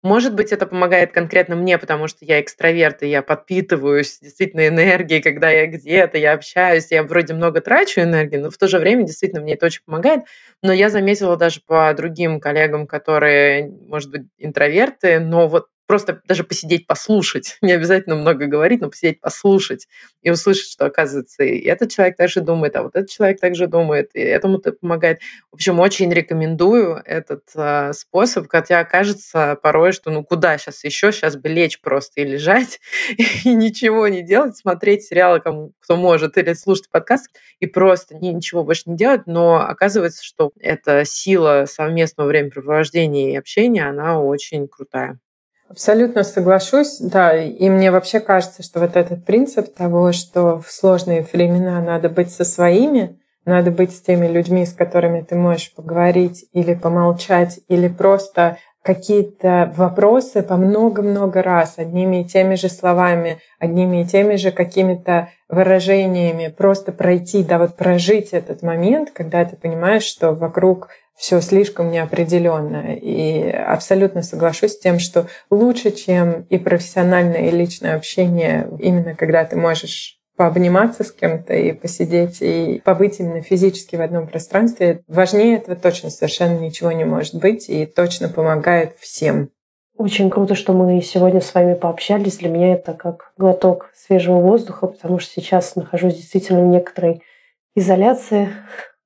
Может быть, это помогает конкретно мне, потому что я экстраверт, и я подпитываюсь действительно энергией, когда я где-то, я общаюсь, я вроде много трачу энергии, но в то же время действительно мне это очень помогает. Но я заметила даже по другим коллегам, которые, может быть, интроверты, но вот просто даже посидеть, послушать, не обязательно много говорить, но посидеть, послушать и услышать, что, оказывается, и этот человек также думает, а вот этот человек также думает, и этому это помогает. В общем, очень рекомендую этот э, способ, хотя кажется порой, что ну куда сейчас еще, сейчас бы лечь просто и лежать, и ничего не делать, смотреть сериалы, кому, кто может, или слушать подкаст, и просто ничего больше не делать, но оказывается, что эта сила совместного времяпрепровождения и общения, она очень крутая. Абсолютно соглашусь, да. И мне вообще кажется, что вот этот принцип того, что в сложные времена надо быть со своими, надо быть с теми людьми, с которыми ты можешь поговорить или помолчать, или просто какие-то вопросы по много-много раз одними и теми же словами, одними и теми же какими-то выражениями, просто пройти, да, вот прожить этот момент, когда ты понимаешь, что вокруг все слишком неопределенно. И абсолютно соглашусь с тем, что лучше, чем и профессиональное, и личное общение, именно когда ты можешь пообниматься с кем-то и посидеть, и побыть именно физически в одном пространстве. Важнее этого точно совершенно ничего не может быть и точно помогает всем. Очень круто, что мы сегодня с вами пообщались. Для меня это как глоток свежего воздуха, потому что сейчас нахожусь действительно в некоторой изоляции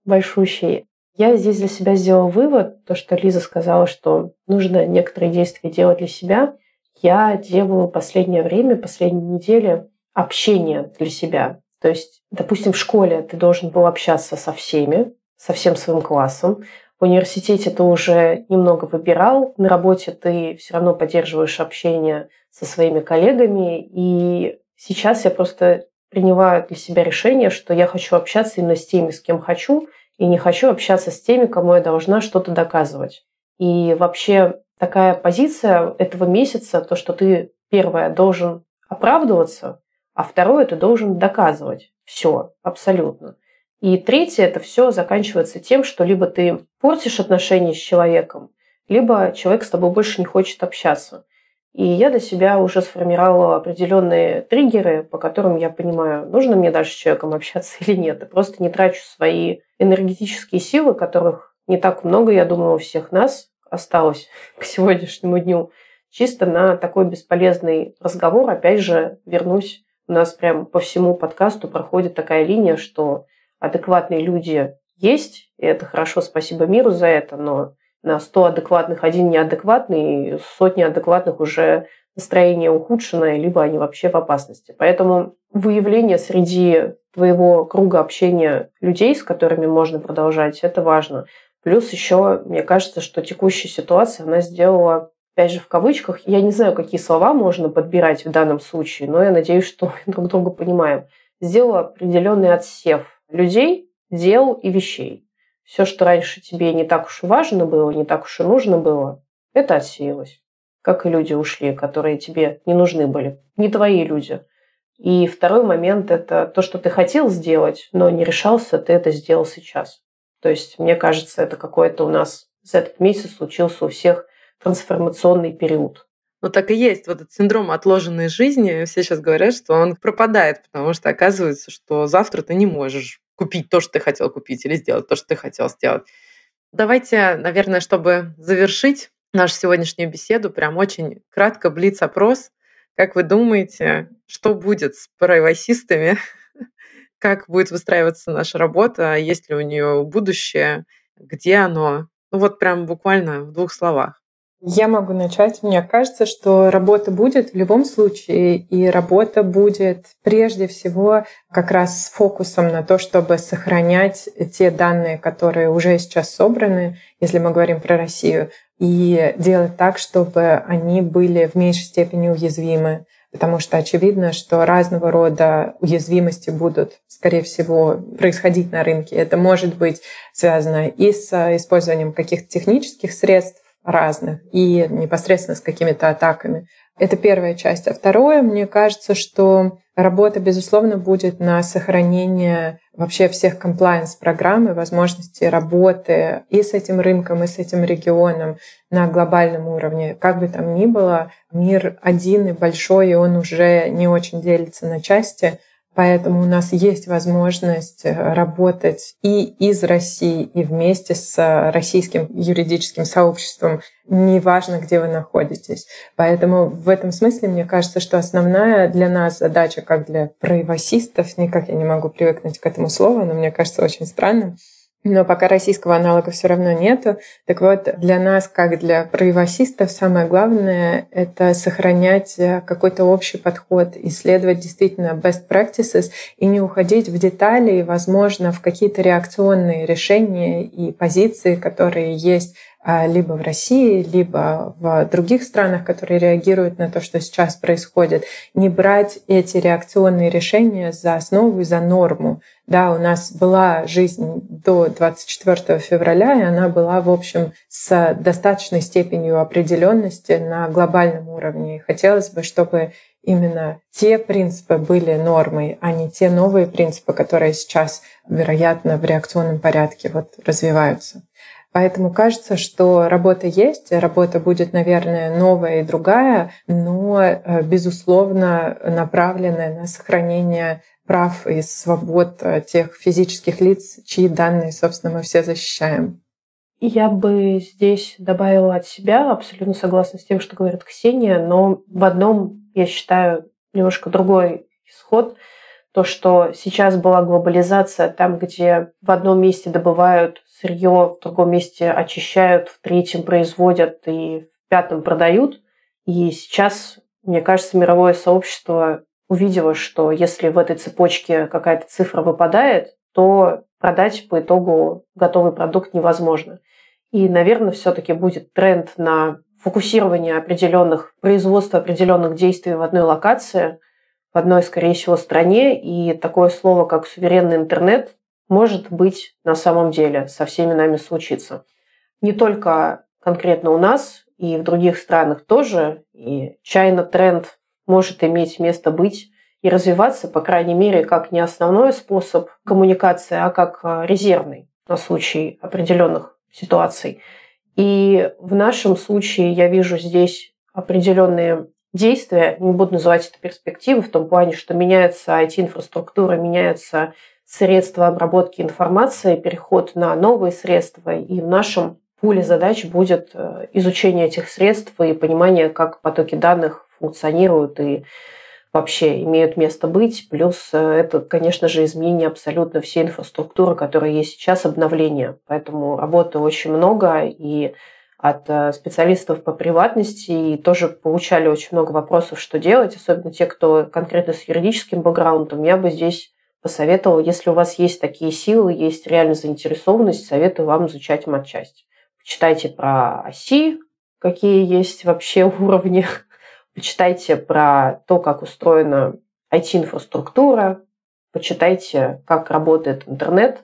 большущей. Я здесь для себя сделала вывод, то, что Лиза сказала, что нужно некоторые действия делать для себя. Я делаю последнее время, последние недели общение для себя. То есть, допустим, в школе ты должен был общаться со всеми, со всем своим классом. В университете ты уже немного выбирал, на работе ты все равно поддерживаешь общение со своими коллегами. И сейчас я просто принимаю для себя решение, что я хочу общаться именно с теми, с кем хочу, и не хочу общаться с теми, кому я должна что-то доказывать. И вообще такая позиция этого месяца, то, что ты, первое, должен оправдываться, а второе, ты должен доказывать. Все, абсолютно. И третье, это все заканчивается тем, что либо ты портишь отношения с человеком, либо человек с тобой больше не хочет общаться. И я для себя уже сформировала определенные триггеры, по которым я понимаю, нужно мне дальше с человеком общаться или нет. И просто не трачу свои энергетические силы, которых не так много, я думаю, у всех нас осталось к сегодняшнему дню, чисто на такой бесполезный разговор. Опять же, вернусь, у нас прям по всему подкасту проходит такая линия, что адекватные люди есть, и это хорошо, спасибо миру за это, но на 100 адекватных один неадекватный, сотни адекватных уже настроение ухудшенное, либо они вообще в опасности. Поэтому выявление среди твоего круга общения людей, с которыми можно продолжать, это важно. Плюс еще, мне кажется, что текущая ситуация, она сделала, опять же, в кавычках, я не знаю, какие слова можно подбирать в данном случае, но я надеюсь, что мы друг друга понимаем, сделала определенный отсев людей, дел и вещей все, что раньше тебе не так уж и важно было, не так уж и нужно было, это отсеялось. Как и люди ушли, которые тебе не нужны были. Не твои люди. И второй момент – это то, что ты хотел сделать, но не решался, ты это сделал сейчас. То есть, мне кажется, это какой-то у нас за этот месяц случился у всех трансформационный период. Ну так и есть. Вот этот синдром отложенной жизни, все сейчас говорят, что он пропадает, потому что оказывается, что завтра ты не можешь купить то, что ты хотел купить, или сделать то, что ты хотел сделать. Давайте, наверное, чтобы завершить нашу сегодняшнюю беседу, прям очень кратко блиц-опрос. Как вы думаете, что будет с прайвасистами? Как будет выстраиваться наша работа? Есть ли у нее будущее? Где оно? Ну вот прям буквально в двух словах. Я могу начать. Мне кажется, что работа будет в любом случае, и работа будет прежде всего как раз с фокусом на то, чтобы сохранять те данные, которые уже сейчас собраны, если мы говорим про Россию, и делать так, чтобы они были в меньшей степени уязвимы. Потому что очевидно, что разного рода уязвимости будут, скорее всего, происходить на рынке. Это может быть связано и с использованием каких-то технических средств, разных и непосредственно с какими-то атаками. Это первая часть. А второе, мне кажется, что работа, безусловно, будет на сохранение вообще всех комплайенс-программ и возможности работы и с этим рынком, и с этим регионом на глобальном уровне. Как бы там ни было, мир один и большой, и он уже не очень делится на части. Поэтому у нас есть возможность э, работать и из России, и вместе с э, российским юридическим сообществом, неважно, где вы находитесь. Поэтому в этом смысле мне кажется, что основная для нас задача, как для проевасистов, никак я не могу привыкнуть к этому слову, но мне кажется очень странным, но пока российского аналога все равно нету. Так вот, для нас, как для правосистов, самое главное — это сохранять э, какой-то общий подход, исследовать действительно best practices и не уходить в детали и, возможно, в какие-то реакционные решения и позиции, которые есть либо в России, либо в других странах, которые реагируют на то, что сейчас происходит, не брать эти реакционные решения за основу и за норму. Да, у нас была жизнь до 24 февраля, и она была, в общем, с достаточной степенью определенности на глобальном уровне. И хотелось бы, чтобы именно те принципы были нормой, а не те новые принципы, которые сейчас, вероятно, в реакционном порядке вот развиваются. Поэтому кажется, что работа есть, работа будет, наверное, новая и другая, но, э, безусловно, направленная на сохранение прав и свобод э, тех физических лиц, чьи данные, собственно, мы все защищаем. Я бы здесь добавила от себя, абсолютно согласна с тем, что говорит Ксения, но в одном, я считаю, немножко другой исход – то, что сейчас была глобализация там, где в одном месте добывают сырье, в другом месте очищают, в третьем производят и в пятом продают. И сейчас, мне кажется, мировое сообщество увидело, что если в этой цепочке какая-то цифра выпадает, то продать по итогу готовый продукт невозможно. И, наверное, все-таки будет тренд на фокусирование определенных производства определенных действий в одной локации, в одной, скорее всего, стране. И такое слово, как суверенный интернет, может быть на самом деле со всеми нами случиться. Не только конкретно у нас и в других странах тоже. И чайно тренд может иметь место быть и развиваться, по крайней мере, как не основной способ коммуникации, а как э, резервный на случай определенных ситуаций. И в нашем случае я вижу здесь определенные действия, не буду называть это перспективы, в том плане, что меняется IT-инфраструктура, меняются средства обработки информации, переход на новые средства. И в нашем пуле задач будет э, изучение этих средств и понимание, как потоки данных функционируют и вообще имеют место быть. Плюс э, это, конечно же, изменение абсолютно всей инфраструктуры, которая есть сейчас, обновление. Поэтому работы очень много, и от э, специалистов по приватности и тоже получали очень много вопросов, что делать, особенно те, кто конкретно с юридическим бэкграундом. Я бы здесь посоветовала, если у вас есть такие силы, есть реальная заинтересованность, советую вам изучать матчасть. Почитайте про оси, какие есть вообще уровни. Почитайте про то, как устроена IT-инфраструктура. Почитайте, как работает интернет.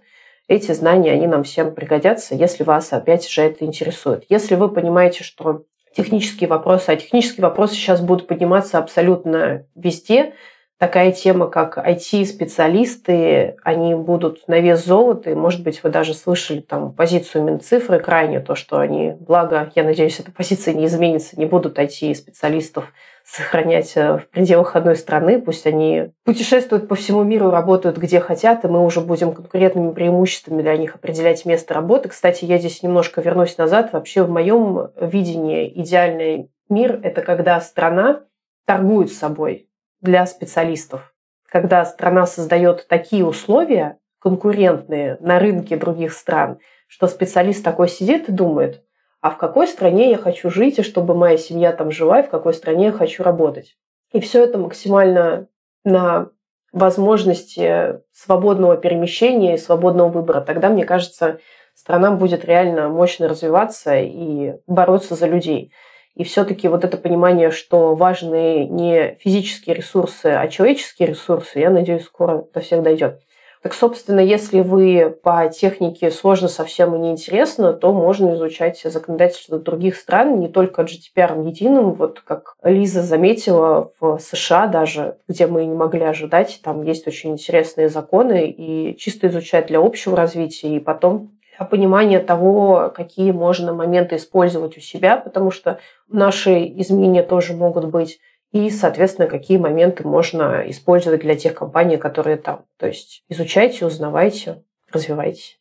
Эти знания, они нам всем пригодятся, если вас опять же это интересует. Если вы понимаете, что технические вопросы, а технические вопросы сейчас будут подниматься абсолютно везде, такая тема, как IT-специалисты, они будут на вес золота, и, может быть, вы даже слышали там позицию Минцифры крайне, то, что они, благо, я надеюсь, эта позиция не изменится, не будут IT-специалистов сохранять э, в пределах одной страны, пусть они путешествуют по всему миру, работают где хотят, и мы уже будем конкурентными преимуществами для них определять место работы. Кстати, я здесь немножко вернусь назад. Вообще в моем видении идеальный мир – это когда страна торгует собой для специалистов. Когда страна создает такие условия, конкурентные на рынке других стран, что специалист такой сидит и думает, а в какой стране я хочу жить, и чтобы моя семья там жила, и в какой стране я хочу работать. И все это максимально на возможности свободного перемещения и свободного выбора. Тогда, мне кажется, страна будет реально мощно развиваться и бороться за людей. И все-таки вот это понимание, что важны не физические ресурсы, а человеческие ресурсы, я надеюсь, скоро до всех дойдет. Так, собственно, если вы по технике сложно совсем и неинтересно, то можно изучать законодательство других стран, не только GDPR единым. Вот как Лиза заметила, в США даже, где мы не могли ожидать, там есть очень интересные законы, и чисто изучать для общего развития, и потом понимание того, какие можно моменты использовать у себя, потому что наши изменения тоже могут быть, и, соответственно, какие моменты можно использовать для тех компаний, которые там. То есть изучайте, узнавайте, развивайте.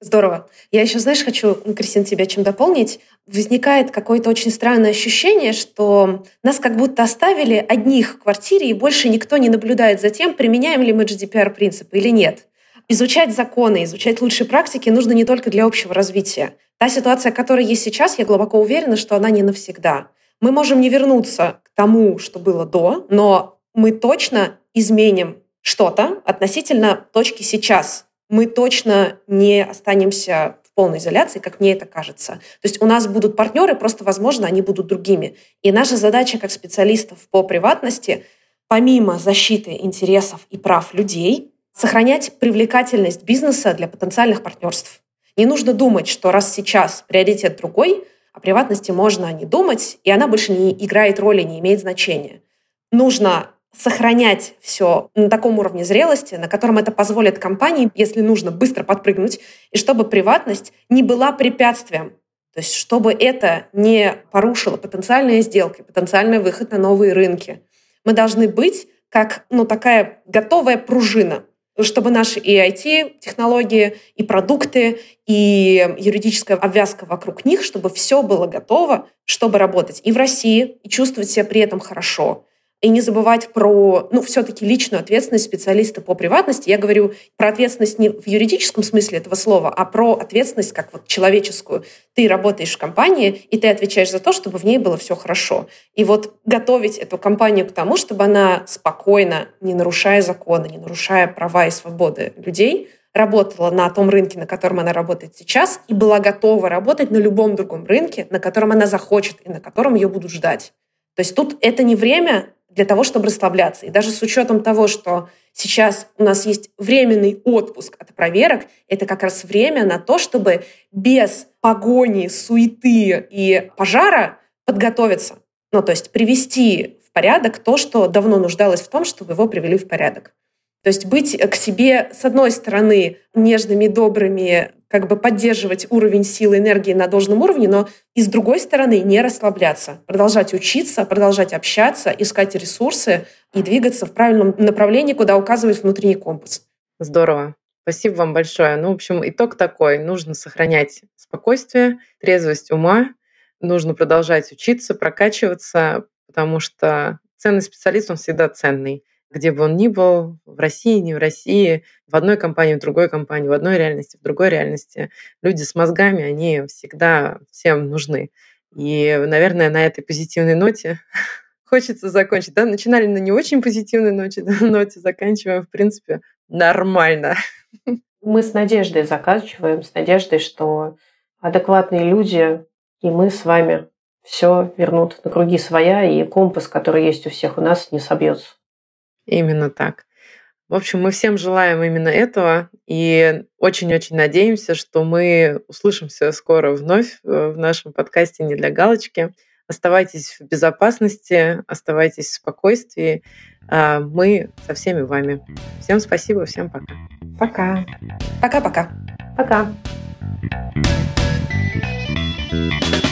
Здорово. Я еще, знаешь, хочу, Кристина, тебя чем дополнить. Возникает какое-то очень странное ощущение, что нас как будто оставили одних в квартире, и больше никто не наблюдает за тем, применяем ли мы GDPR-принципы или нет. Изучать законы, изучать лучшие практики нужно не только для общего развития. Та ситуация, которая есть сейчас, я глубоко уверена, что она не навсегда. Мы можем не вернуться к тому, что было до, но мы точно изменим что-то относительно точки сейчас. Мы точно не останемся в полной изоляции, как мне это кажется. То есть у нас будут партнеры, просто, возможно, они будут другими. И наша задача как специалистов по приватности, помимо защиты интересов и прав людей, сохранять привлекательность бизнеса для потенциальных партнерств. Не нужно думать, что раз сейчас приоритет другой, о приватности можно не думать, и она больше не играет роли, не имеет значения. Нужно сохранять все на таком уровне зрелости, на котором это позволит компании, если нужно, быстро подпрыгнуть, и чтобы приватность не была препятствием. То есть чтобы это не порушило потенциальные сделки, потенциальный выход на новые рынки. Мы должны быть как ну, такая готовая пружина, чтобы наши и IT-технологии, и продукты, и юридическая обвязка вокруг них, чтобы все было готово, чтобы работать. И в России, и чувствовать себя при этом хорошо, и не забывать про, ну, все-таки личную ответственность специалиста по приватности. Я говорю про ответственность не в юридическом смысле этого слова, а про ответственность как вот человеческую. Ты работаешь в компании, и ты отвечаешь за то, чтобы в ней было все хорошо. И вот готовить эту компанию к тому, чтобы она спокойно, не нарушая законы, не нарушая права и свободы людей, работала на том рынке, на котором она работает сейчас, и была готова работать на любом другом рынке, на котором она захочет и на котором ее будут ждать. То есть тут это не время для того, чтобы расслабляться. И даже с учетом того, что сейчас у нас есть временный отпуск от проверок, это как раз время на то, чтобы без погони, суеты и пожара подготовиться. Ну, то есть привести в порядок то, что давно нуждалось в том, чтобы его привели в порядок. То есть быть к себе, с одной стороны, нежными, добрыми, как бы поддерживать уровень силы, энергии на должном уровне, но и с другой стороны не расслабляться, продолжать учиться, продолжать общаться, искать ресурсы и двигаться в правильном направлении, куда указывает внутренний компас. Здорово. Спасибо вам большое. Ну, в общем, итог такой. Нужно сохранять спокойствие, трезвость ума, нужно продолжать учиться, прокачиваться, потому что ценный специалист, он всегда ценный где бы он ни был, в России, не в России, в одной компании, в другой компании, в одной реальности, в другой реальности. Люди с мозгами, они всегда всем нужны. И, наверное, на этой позитивной ноте хочется закончить. Да? Начинали на не очень позитивной ноте, ноте заканчиваем, в принципе, нормально. Мы с надеждой заканчиваем, с надеждой, что адекватные люди и мы с вами все вернут на круги своя, и компас, который есть у всех у нас, не собьется. Именно так. В общем, мы всем желаем именно этого и очень-очень надеемся, что мы услышимся скоро вновь э, в нашем подкасте «Не для галочки». Оставайтесь в безопасности, оставайтесь в спокойствии. А мы со всеми вами. Всем спасибо, всем пока. Пока. Пока-пока. Пока. пока.